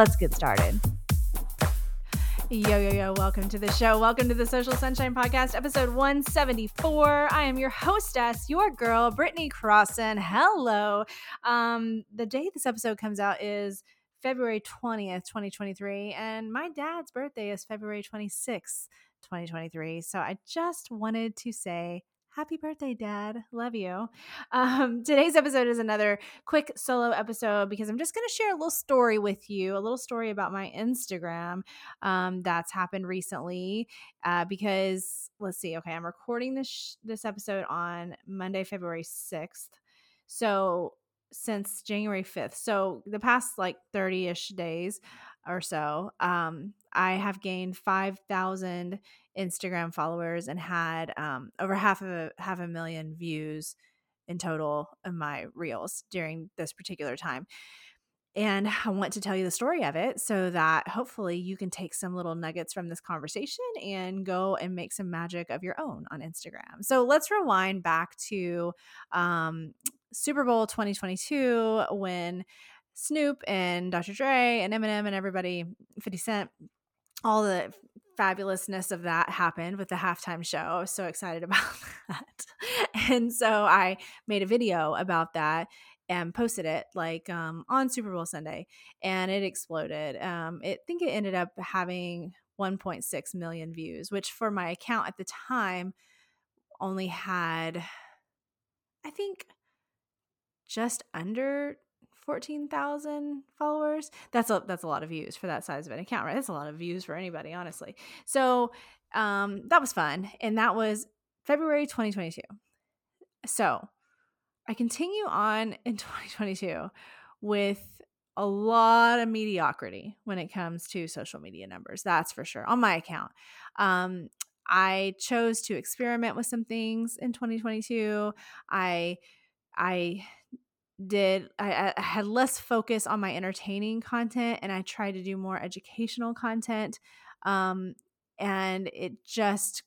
Let's get started. Yo, yo, yo, welcome to the show. Welcome to the Social Sunshine Podcast, episode 174. I am your hostess, your girl, Britney Crosson. Hello. Um, the day this episode comes out is February 20th, 2023, and my dad's birthday is February 26th, 2023. So I just wanted to say Happy birthday, Dad. Love you. Um, today's episode is another quick solo episode because I'm just going to share a little story with you, a little story about my Instagram um, that's happened recently. Uh, because let's see, okay, I'm recording this sh- this episode on Monday, February 6th. So since January 5th, so the past like 30 ish days or so, um, I have gained 5,000 Instagram followers and had um, over half a half a million views in total of my reels during this particular time. And I want to tell you the story of it so that hopefully you can take some little nuggets from this conversation and go and make some magic of your own on Instagram. So let's rewind back to um, Super Bowl 2022 when Snoop and Dr. Dre and Eminem and everybody, 50 Cent, all the fabulousness of that happened with the halftime show. I was so excited about that. And so I made a video about that and posted it like um, on Super Bowl Sunday and it exploded. Um, it, I think it ended up having 1.6 million views, which for my account at the time only had, I think, just under 14,000 followers. That's a that's a lot of views for that size of an account, right? That's a lot of views for anybody, honestly. So, um that was fun and that was February 2022. So, I continue on in 2022 with a lot of mediocrity when it comes to social media numbers. That's for sure on my account. Um, I chose to experiment with some things in 2022. I I did I, I, had less focus on my entertaining content and I tried to do more educational content. Um, and it just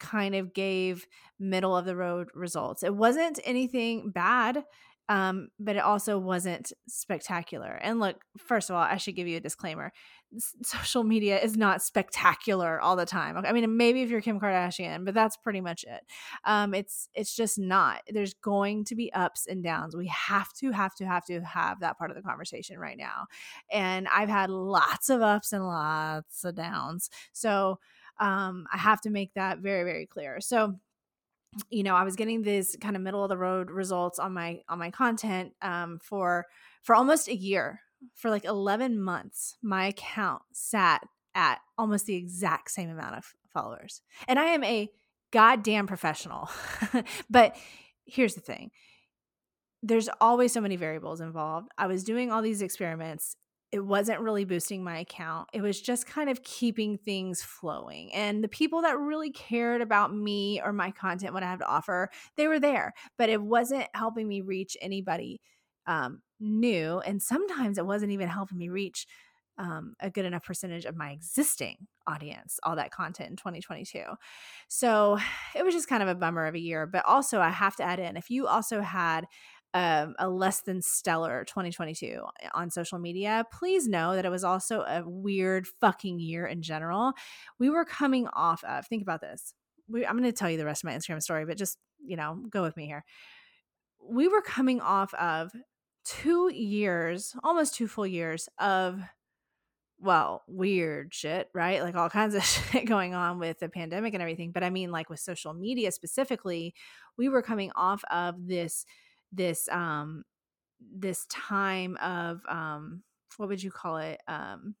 kind of gave middle of the road results. It wasn't anything bad. Um, but it also wasn't spectacular. And look, first of all, I should give you a disclaimer social media is not spectacular all the time. I mean, maybe if you're Kim Kardashian, but that's pretty much it. Um, it's it's just not. There's going to be ups and downs. We have to have to have to have that part of the conversation right now. And I've had lots of ups and lots of downs. So um, I have to make that very very clear. So you know, I was getting these kind of middle of the road results on my on my content um, for for almost a year for like 11 months, my account sat at almost the exact same amount of followers. And I am a goddamn professional. but here's the thing there's always so many variables involved. I was doing all these experiments. It wasn't really boosting my account. It was just kind of keeping things flowing. And the people that really cared about me or my content, what I have to offer, they were there. But it wasn't helping me reach anybody um, new. And sometimes it wasn't even helping me reach um, a good enough percentage of my existing audience, all that content in 2022. So it was just kind of a bummer of a year. But also, I have to add in if you also had um, a less than stellar 2022 on social media, please know that it was also a weird fucking year in general. We were coming off of, think about this. We, I'm going to tell you the rest of my Instagram story, but just, you know, go with me here. We were coming off of two years, almost two full years of well, weird shit, right? Like all kinds of shit going on with the pandemic and everything. But I mean, like with social media specifically, we were coming off of this, this, um, this time of, um, what would you call it? Um,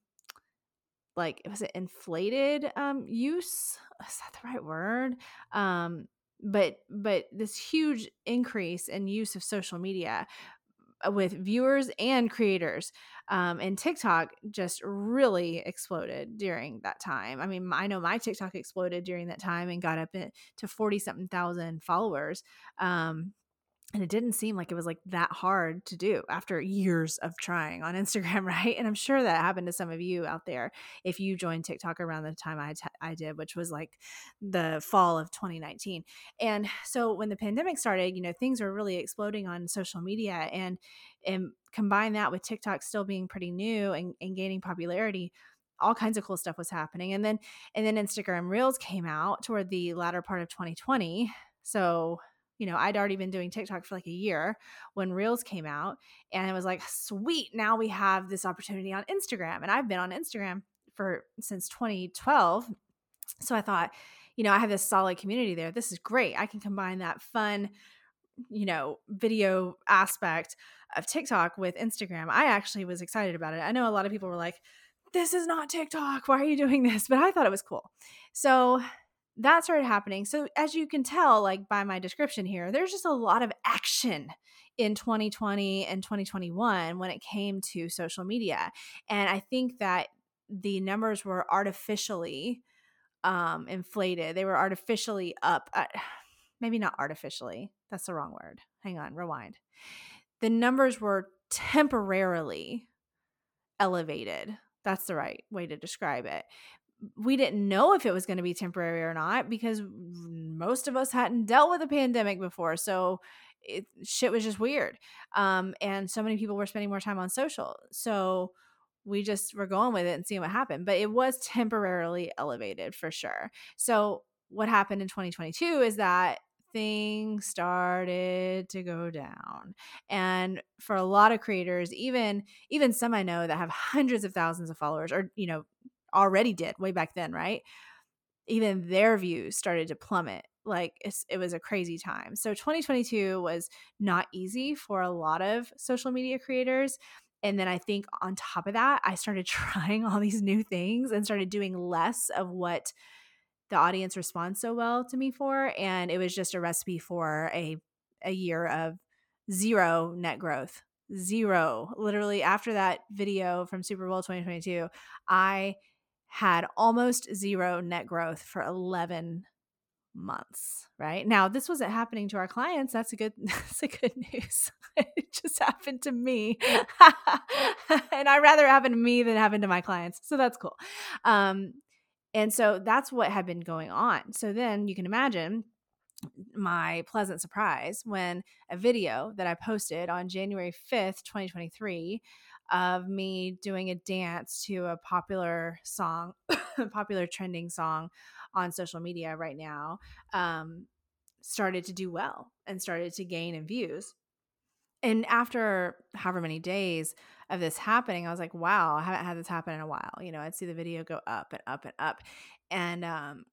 like, was it inflated, um, use? Is that the right word? Um, but, but this huge increase in use of social media uh, with viewers and creators. Um, and TikTok just really exploded during that time. I mean, I know my TikTok exploded during that time and got up to 40 something thousand followers. Um, and it didn't seem like it was like that hard to do after years of trying on Instagram, right? And I'm sure that happened to some of you out there if you joined TikTok around the time I, t- I did, which was like the fall of 2019. And so when the pandemic started, you know, things were really exploding on social media and and combine that with TikTok still being pretty new and, and gaining popularity, all kinds of cool stuff was happening. And then and then Instagram Reels came out toward the latter part of 2020. So you know, I'd already been doing TikTok for like a year when Reels came out. And it was like, sweet, now we have this opportunity on Instagram. And I've been on Instagram for since 2012. So I thought, you know, I have this solid community there. This is great. I can combine that fun, you know, video aspect of TikTok with Instagram. I actually was excited about it. I know a lot of people were like, this is not TikTok. Why are you doing this? But I thought it was cool. So that started happening. So as you can tell, like by my description here, there's just a lot of action in 2020 and 2021 when it came to social media. And I think that the numbers were artificially um, inflated. They were artificially up. Uh, maybe not artificially. That's the wrong word. Hang on, rewind. The numbers were temporarily elevated. That's the right way to describe it we didn't know if it was going to be temporary or not because most of us hadn't dealt with a pandemic before. So it, shit was just weird. Um, and so many people were spending more time on social. So we just were going with it and seeing what happened. But it was temporarily elevated for sure. So what happened in 2022 is that things started to go down and for a lot of creators even even some i know that have hundreds of thousands of followers or you know already did way back then, right? Even their views started to plummet. Like it was a crazy time. So 2022 was not easy for a lot of social media creators. And then I think on top of that, I started trying all these new things and started doing less of what the audience responds so well to me for. And it was just a recipe for a, a year of zero net growth. Zero. Literally, after that video from Super Bowl 2022, I had almost zero net growth for 11 months right? Now this wasn't happening to our clients that's a good that's a good news. It just happened to me. And i rather happen to me than happen to my clients so that's cool. Um and so that's what had been going on. So then you can imagine my pleasant surprise when a video that i posted on january 5th 2023 of me doing a dance to a popular song, popular trending song on social media right now, um, started to do well and started to gain in views. And after however many days of this happening, I was like, wow, I haven't had this happen in a while. You know, I'd see the video go up and up and up. And um,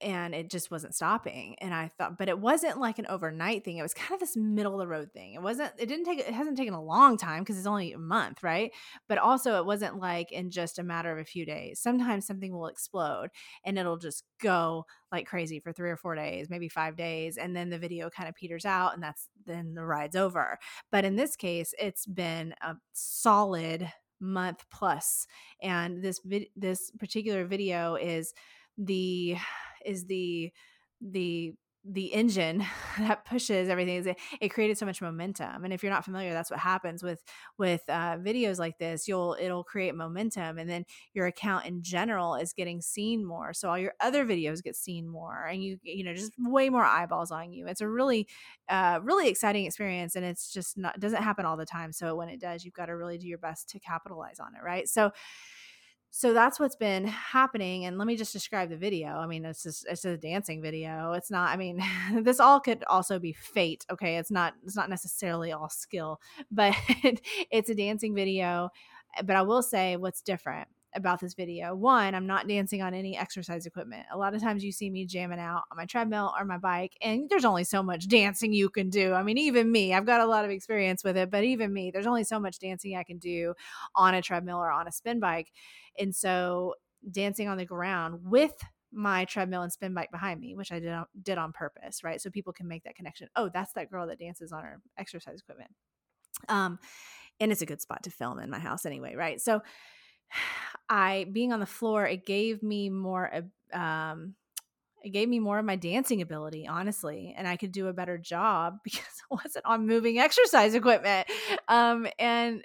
and it just wasn't stopping and i thought but it wasn't like an overnight thing it was kind of this middle of the road thing it wasn't it didn't take it hasn't taken a long time because it's only a month right? But also it wasn't like in just a matter of a few days sometimes something will explode and it'll just go like crazy for three or four days maybe five days and then the video kind of peters out and that's then the ride's over. But in this case it's been a solid month plus and this vid- this particular video is the is the the the engine that pushes everything it created so much momentum and if you're not familiar that's what happens with with uh, videos like this. You'll it'll create momentum and then your account in general is getting seen more so all your other videos get seen more and you you know just way more eyeballs on you. It's a really uh, really exciting experience and it's just not doesn't happen all the time so when it does you've got to really do your best to capitalize on it right? So so that's what's been happening and let me just describe the video. I mean it's just it's a dancing video. It's not i mean this all could also be fate okay? It's not it's not necessarily all skill but it's a dancing video. But i will say what's different about this video. One, I'm not dancing on any exercise equipment. A lot of times you see me jamming out on my treadmill or my bike, and there's only so much dancing you can do. I mean, even me, I've got a lot of experience with it, but even me, there's only so much dancing I can do on a treadmill or on a spin bike. And so, dancing on the ground with my treadmill and spin bike behind me, which I did on, did on purpose, right? So people can make that connection. Oh, that's that girl that dances on her exercise equipment. Um, and it's a good spot to film in my house anyway, right? So I being on the floor, it gave me more um it gave me more of my dancing ability, honestly, and I could do a better job because I wasn't on moving exercise equipment. Um, and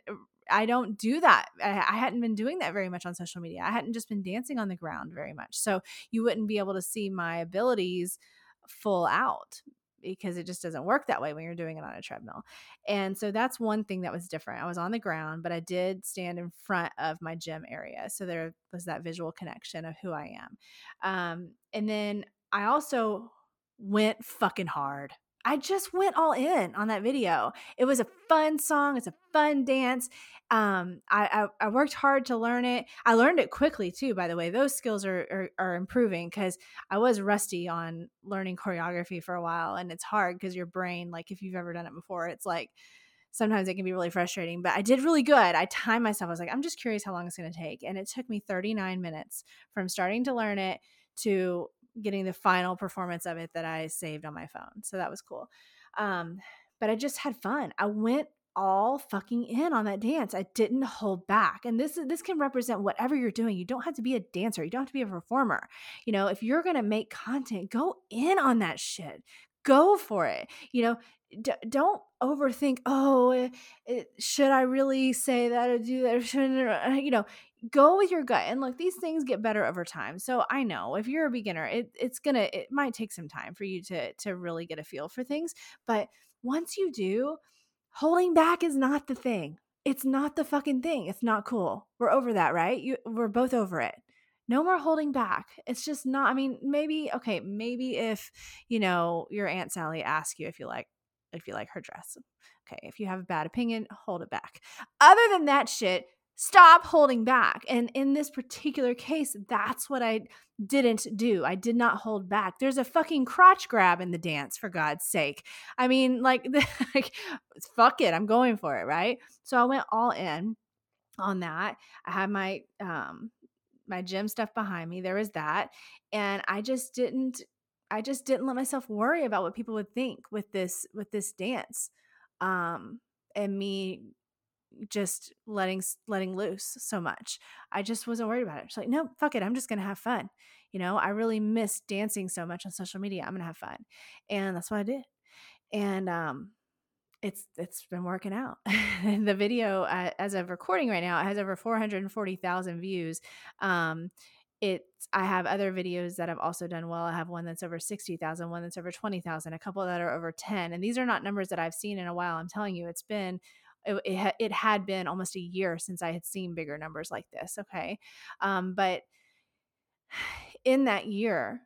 I don't do that. I, I, hadn't been doing that very much on social media. I hadn't just been dancing on the ground very much. So you wouldn't be able to see my abilities full out because it just doesn't work that way when you're doing it on a treadmill. And so that's one thing that was different. I was on the ground, but I did stand in front of my gym area. So there was that visual connection of who I am. Um, and then I also went fucking hard. I just went all in on that video. It was a fun song. It's a fun dance. Um, I, I, I worked hard to learn it. I learned it quickly too. By the way, those skills are are, are improving because I was rusty on learning choreography for a while, and it's hard because your brain, like if you've ever done it before, it's like sometimes it can be really frustrating. But I did really good. I timed myself. I was like, I'm just curious how long it's going to take, and it took me 39 minutes from starting to learn it to getting the final performance of it that I saved on my phone. So that was cool. Um, but I just had fun. I went all fucking in on that dance. I didn't hold back. And this this can represent whatever you're doing. You don't have to be a dancer. You don't have to be a performer. You know, if you're going to make content, go in on that shit. Go for it. You know, d- don't overthink, oh, it, eh, it, should I really say that or do that or shouldn't you know, go with your gut and look these things get better over time so i know if you're a beginner it, it's gonna it might take some time for you to to really get a feel for things but once you do holding back is not the thing it's not the fucking thing it's not cool we're over that right? You we're both over it. No more holding back it's just not i mean maybe okay maybe if you know your aunt sally asks you if you like if you like her dress okay if you have a bad opinion hold it back. Other than that shit stop holding back. And in this particular case, that's what I didn't do. I did not hold back. There's a fucking crotch grab in the dance, for God's sake. I mean, like, like fuck it, I'm going for it, right? So I went all in on that. I had my um my gym stuff behind me. There was that. And I just didn't I just didn't let myself worry about what people would think with this with this dance. Um and me just letting letting loose so much. I just wasn't worried about it. It's like, no, fuck it. I'm just gonna have fun. You know, I really miss dancing so much on social media. I'm gonna have fun, and that's what I did. And um, it's it's been working out. the video, uh, as of recording right now, it has over 440,000 views. Um, it's I have other videos that I've also done well. I have one that's over 60,000, one that's over 20,000, a couple that are over 10. And these are not numbers that I've seen in a while. I'm telling you, it's been it, it, it had been almost a year since I had seen bigger numbers like this. Okay. Um, but in that year,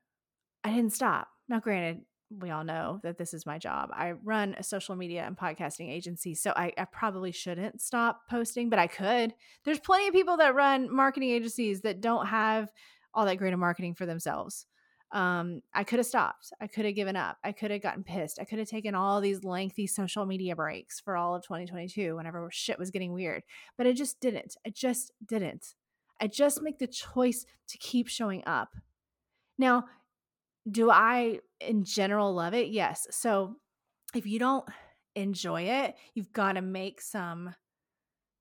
I didn't stop. Now, granted, we all know that this is my job. I run a social media and podcasting agency, so I, I, probably shouldn't stop posting, but I could. There's plenty of people that run marketing agencies that don't have all that great of marketing for themselves um, I could have stopped. I could have given up. I could have gotten pissed. I could have taken all these lengthy social media breaks for all of 2022 whenever shit was getting weird. But I just didn't. I just didn't. I just make the choice to keep showing up. Now, do I in general love it? Yes. So if you don't enjoy it, you've got to make some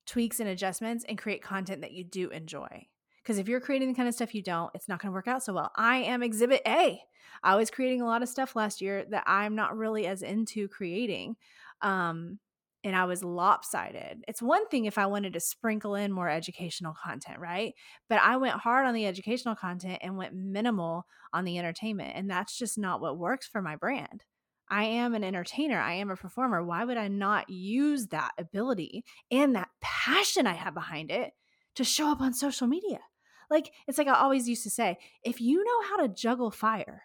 tweaks and adjustments and create content that you do enjoy. Because if you're creating the kind of stuff you don't, it's not going to work out so well. I am exhibit A. I was creating a lot of stuff last year that I'm not really as into creating. Um, and I was lopsided. It's one thing if I wanted to sprinkle in more educational content, right? But I went hard on the educational content and went minimal on the entertainment. And that's just not what works for my brand. I am an entertainer. I am a performer. Why would I not use that ability and that passion I have behind it to show up on social media? Like, it's like I always used to say if you know how to juggle fire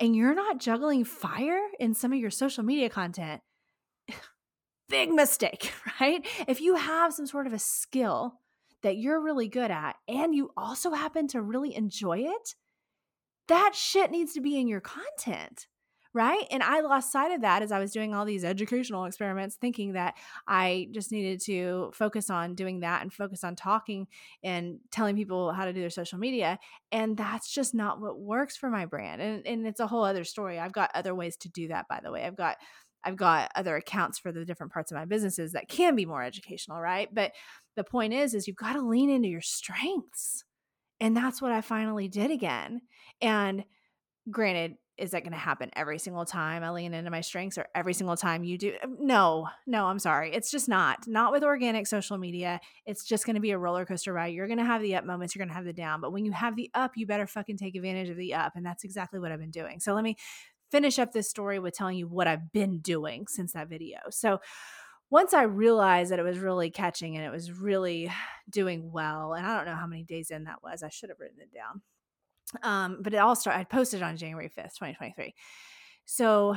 and you're not juggling fire in some of your social media content, big mistake, right? If you have some sort of a skill that you're really good at and you also happen to really enjoy it, that shit needs to be in your content right? And I lost sight of that as I was doing all these educational experiments, thinking that I just needed to focus on doing that and focus on talking and telling people how to do their social media. And that's just not what works for my brand. And, and it's a whole other story. I've got other ways to do that, by the way. I've got I've got other accounts for the different parts of my businesses that can be more educational, right? But the point is is you've got to lean into your strengths. And that's what I finally did again. And granted, is that going to happen every single time I lean into my strengths or every single time you do? Um, no, no, I'm sorry. It's just not. Not with organic social media. It's just going to be a roller coaster ride. You're going to have the up moments, you're going to have the down. But when you have the up, you better fucking take advantage of the up. And that's exactly what I've been doing. So let me finish up this story with telling you what I've been doing since that video. So once I realized that it was really catching and it was really doing well, and I don't know how many days in that was, I should have written it down um, but it all started, I posted on January 5th, 2023. So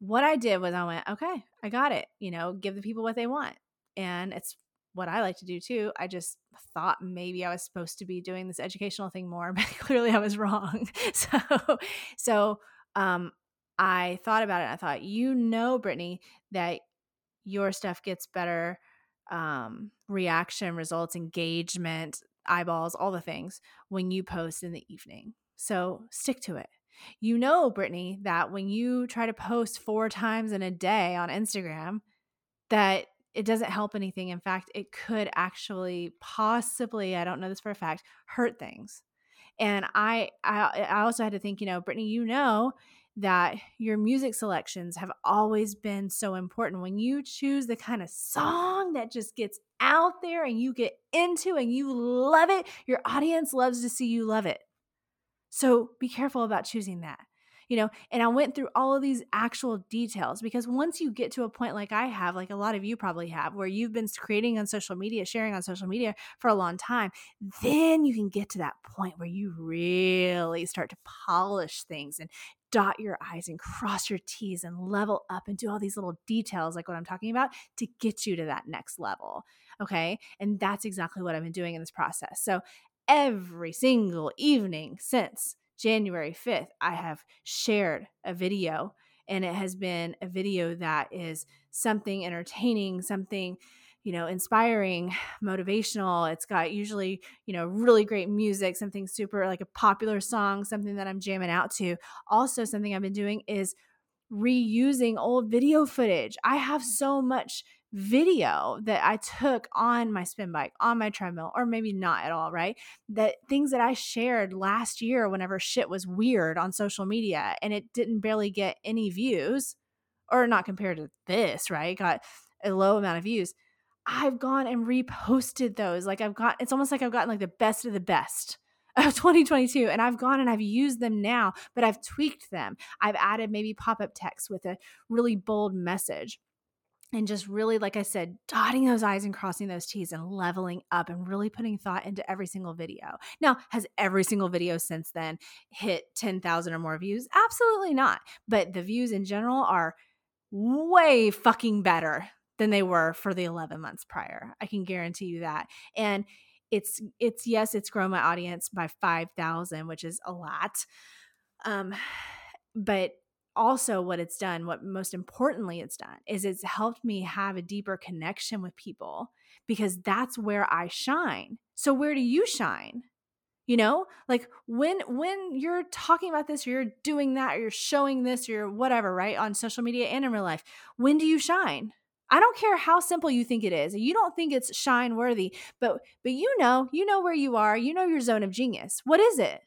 what I did was I went, okay, I got it. You know, give the people what they want. And it's what I like to do too. I just thought maybe I was supposed to be doing this educational thing more, but clearly I was wrong. So, so, um, I thought about it. I thought, you know, Britney, that your stuff gets better um, reaction, results, engagement, eyeballs, all the things when you post in the evening. So stick to it. You know, Britney, that when you try to post four times in a day on Instagram, that it doesn't help anything. In fact, it could actually possibly, I don't know this for a fact, hurt things. And I, I, I also had to think, you know, Britney, you know that your music selections have always been so important. When you choose the kind of song that just gets out there and you get into and you love it, your audience loves to see you love it. So be careful about choosing that. You know, and I went through all of these actual details because once you get to a point like I have, like a lot of you probably have, where you've been creating on social media, sharing on social media for a long time, then you can get to that point where you really start to polish things and dot your I's and cross your T's and level up and do all these little details, like what I'm talking about, to get you to that next level. Okay. And that's exactly what I've been doing in this process. So every single evening since January 5th, I have shared a video, and it has been a video that is something entertaining, something you know, inspiring, motivational. It's got usually, you know, really great music, something super like a popular song, something that I'm jamming out to. Also, something I've been doing is reusing old video footage. I have so much video that I took on my spin bike, on my treadmill, or maybe not at all, right? That things that I shared last year whenever shit was weird on social media and it didn't barely get any views, or not compared to this, right? Got a low amount of views. I've gone and reposted those. Like I've got, it's almost like I've gotten like the best of the best of 2022 and I've gone and I've used them now, but I've tweaked them. I've added maybe pop up text with a really bold message and just really, like I said, dotting those I's and crossing those T's and leveling up and really putting thought into every single video. Now, has every single video since then hit 10,000 or more views? Absolutely not. But the views in general are way fucking better than they were for the 11 months prior. I can guarantee you that. And it's it's yes, it's grown my audience by 5,000, which is a lot. Um but also what it's done, what most importantly it's done is it's helped me have a deeper connection with people because that's where I shine. So where do you shine? you know like when when you're talking about this or you're doing that or you're showing this or you're whatever right on social media and in real life when do you shine I don't care how simple you think it is. You don't think it's shine worthy, but but you know, you know where you are. You know your zone of genius. What is it?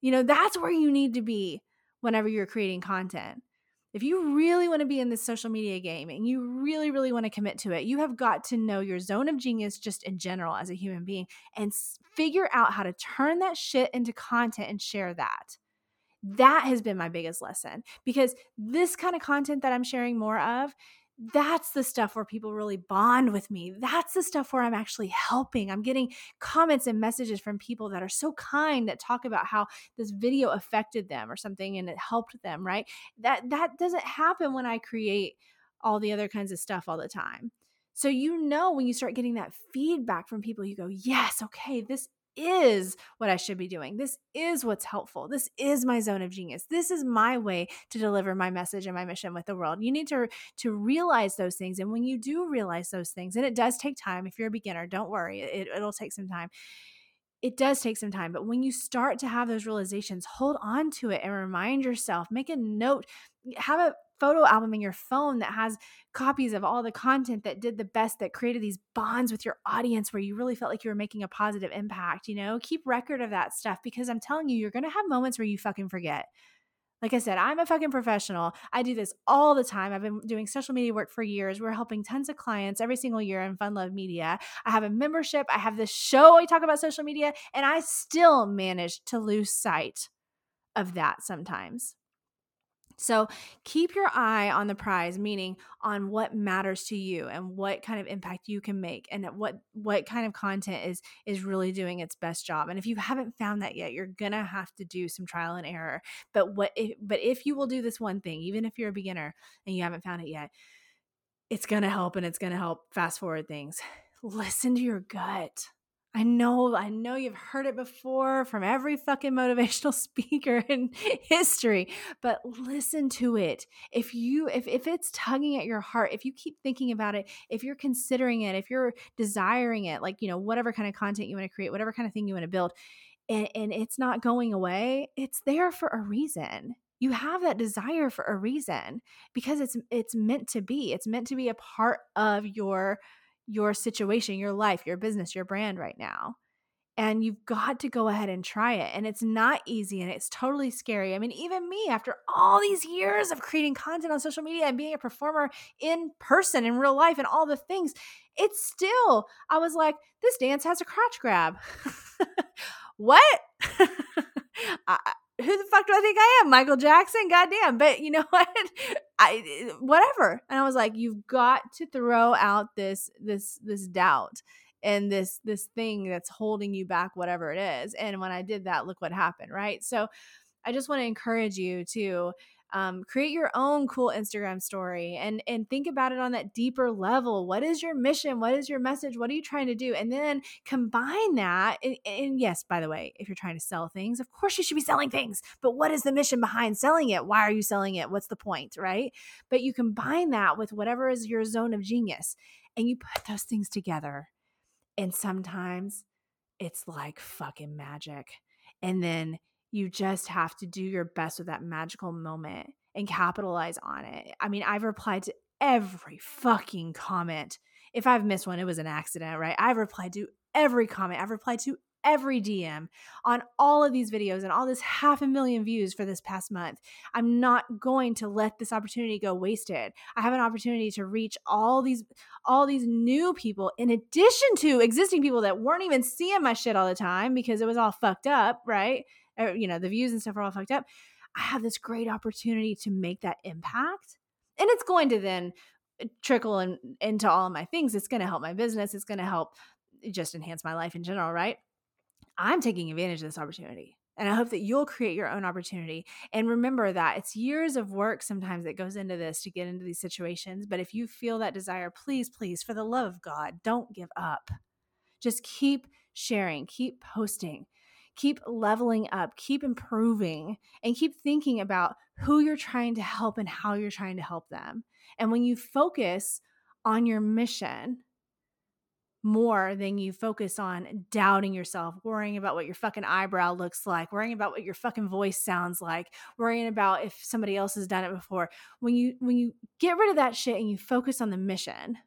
You know, that's where you need to be whenever you're creating content. If you really want to be in this social media game and you really really want to commit to it, you have got to know your zone of genius just in general as a human being and figure out how to turn that shit into content and share that. That has been my biggest lesson because this kind of content that I'm sharing more of that's the stuff where people really bond with me. That's the stuff where I'm actually helping. I'm getting comments and messages from people that are so kind that talk about how this video affected them or something and it helped them, right? That that doesn't happen when I create all the other kinds of stuff all the time. So you know when you start getting that feedback from people you go, "Yes, okay, this is what I should be doing. This is what's helpful. This is my zone of genius. This is my way to deliver my message and my mission with the world. You need to to realize those things and when you do realize those things and it does take time if you're a beginner, don't worry. It, it'll take some time it does take some time, but when you start to have those realizations, hold on to it and remind yourself, make a note, have a photo album in your phone that has copies of all the content that did the best that created these bonds with your audience where you really felt like you were making a positive impact you know keep record of that stuff because i'm telling you you're going to have moments where you fucking forget like I said, I'm a fucking professional. I do this all the time. I've been doing social media work for years. We're helping tons of clients every single year in Fun Love Media. I have a membership. I have this show I talk about social media, and I still manage to lose sight of that sometimes. So keep your eye on the prize, meaning on what matters to you and what kind of impact you can make and what what kind of content is is really doing its best job. And if you haven't found that yet, you're gonna have to do some trial and error. But what if, but if you will do this one thing, even if you're a beginner and you haven't found it yet, it's gonna help and it's gonna help fast forward things. Listen to your gut I know, I know you've heard it before from every fucking motivational speaker in history, but listen to it. If you if if it's tugging at your heart, if you keep thinking about it, if you're considering it, if you're desiring it, like, you know, whatever kind of content you want to create, whatever kind of thing you want to build, and, and it's not going away, it's there for a reason you have that desire for a reason because it's it's meant to be it's meant to be a part of your your situation, your life, your business, your brand right now. And you've got to go ahead and try it. And it's not easy and it's totally scary. I mean, even me, after all these years of creating content on social media and being a performer in person, in real life, and all the things, it's still, I was like, this dance has a crotch grab. what? I, who the fuck do I think I am? Michael Jackson? Goddamn. But you know what? I whatever. And I was like, you've got to throw out this this this doubt and this this thing that's holding you back, whatever it is. And when I did that, look what happened, right? So I just want to encourage you to um, create your own cool instagram story and and think about it on that deeper level. What is your mission? What is your message? What are you trying to do? And then combine that and, and yes by the way if you're trying to sell things of course you should be selling things but what is the mission behind selling it? Why are you selling it? What's the point right? But you combine that with whatever is your zone of genius and you put those things together. And sometimes it's like fucking magic. And then you just have to do your best with that magical moment and capitalize on it. I mean, I've replied to every fucking comment. If I've missed one, it was an accident, right? I've replied to every comment. I've replied to every DM on all of these videos and all this half a million views for this past month. I'm not going to let this opportunity go wasted. I have an opportunity to reach all these all these new people in addition to existing people that weren't even seeing my shit all the time because it was all fucked up, right? Or, you know, the views and stuff are all fucked up. I have this great opportunity to make that impact. And it's going to then uh, trickle in, into all of my things. It's going to help my business. It's going to help just enhance my life in general, right? I'm taking advantage of this opportunity. And I hope that you'll create your own opportunity. And remember that it's years of work sometimes that goes into this to get into these situations. But if you feel that desire, please, please, for the love of God, don't give up. Just keep sharing, keep posting, keep leveling up, keep improving, and keep thinking about who you're trying to help and how you're trying to help them. And when you focus on your mission, more than you focus on doubting yourself, worrying about what your fucking eyebrow looks like, worrying about what your fucking voice sounds like, worrying about if somebody else has done it before. When you when you get rid of that shit and you focus on the mission,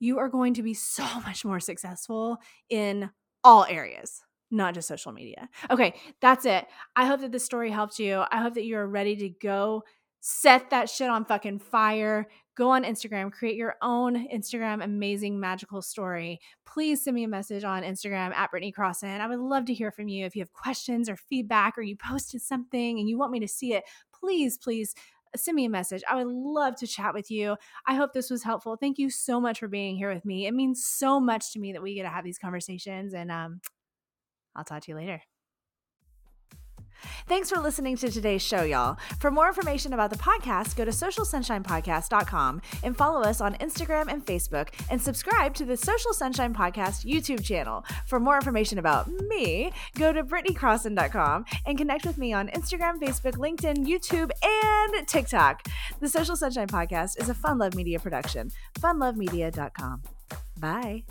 you are going to be so much more successful in all areas not just social media. Okay, that's it. I hope that this story helped you. I hope that you're ready to go set that shit on fucking fire. Go on Instagram, create your own Instagram amazing magical story. Please send me a message on Instagram at Britney Crosson. I would love to hear from you. If you have questions or feedback or you posted something and you want me to see it, please, please send me a message. I would love to chat with you. I hope this was helpful. Thank you so much for being here with me. It means so much to me that we get to have these conversations. And um, I'll talk to you later. Thanks for listening to today's show, y'all. For more information about the podcast, go to socialsunshinepodcast.com and follow us on Instagram and Facebook and subscribe to the Social Sunshine Podcast YouTube channel. For more information about me, go to BritneyCrosson.com and connect with me on Instagram, Facebook, LinkedIn, YouTube, and TikTok. The Social Sunshine Podcast is a Fun Love Media production. FunLoveMedia.com. Bye.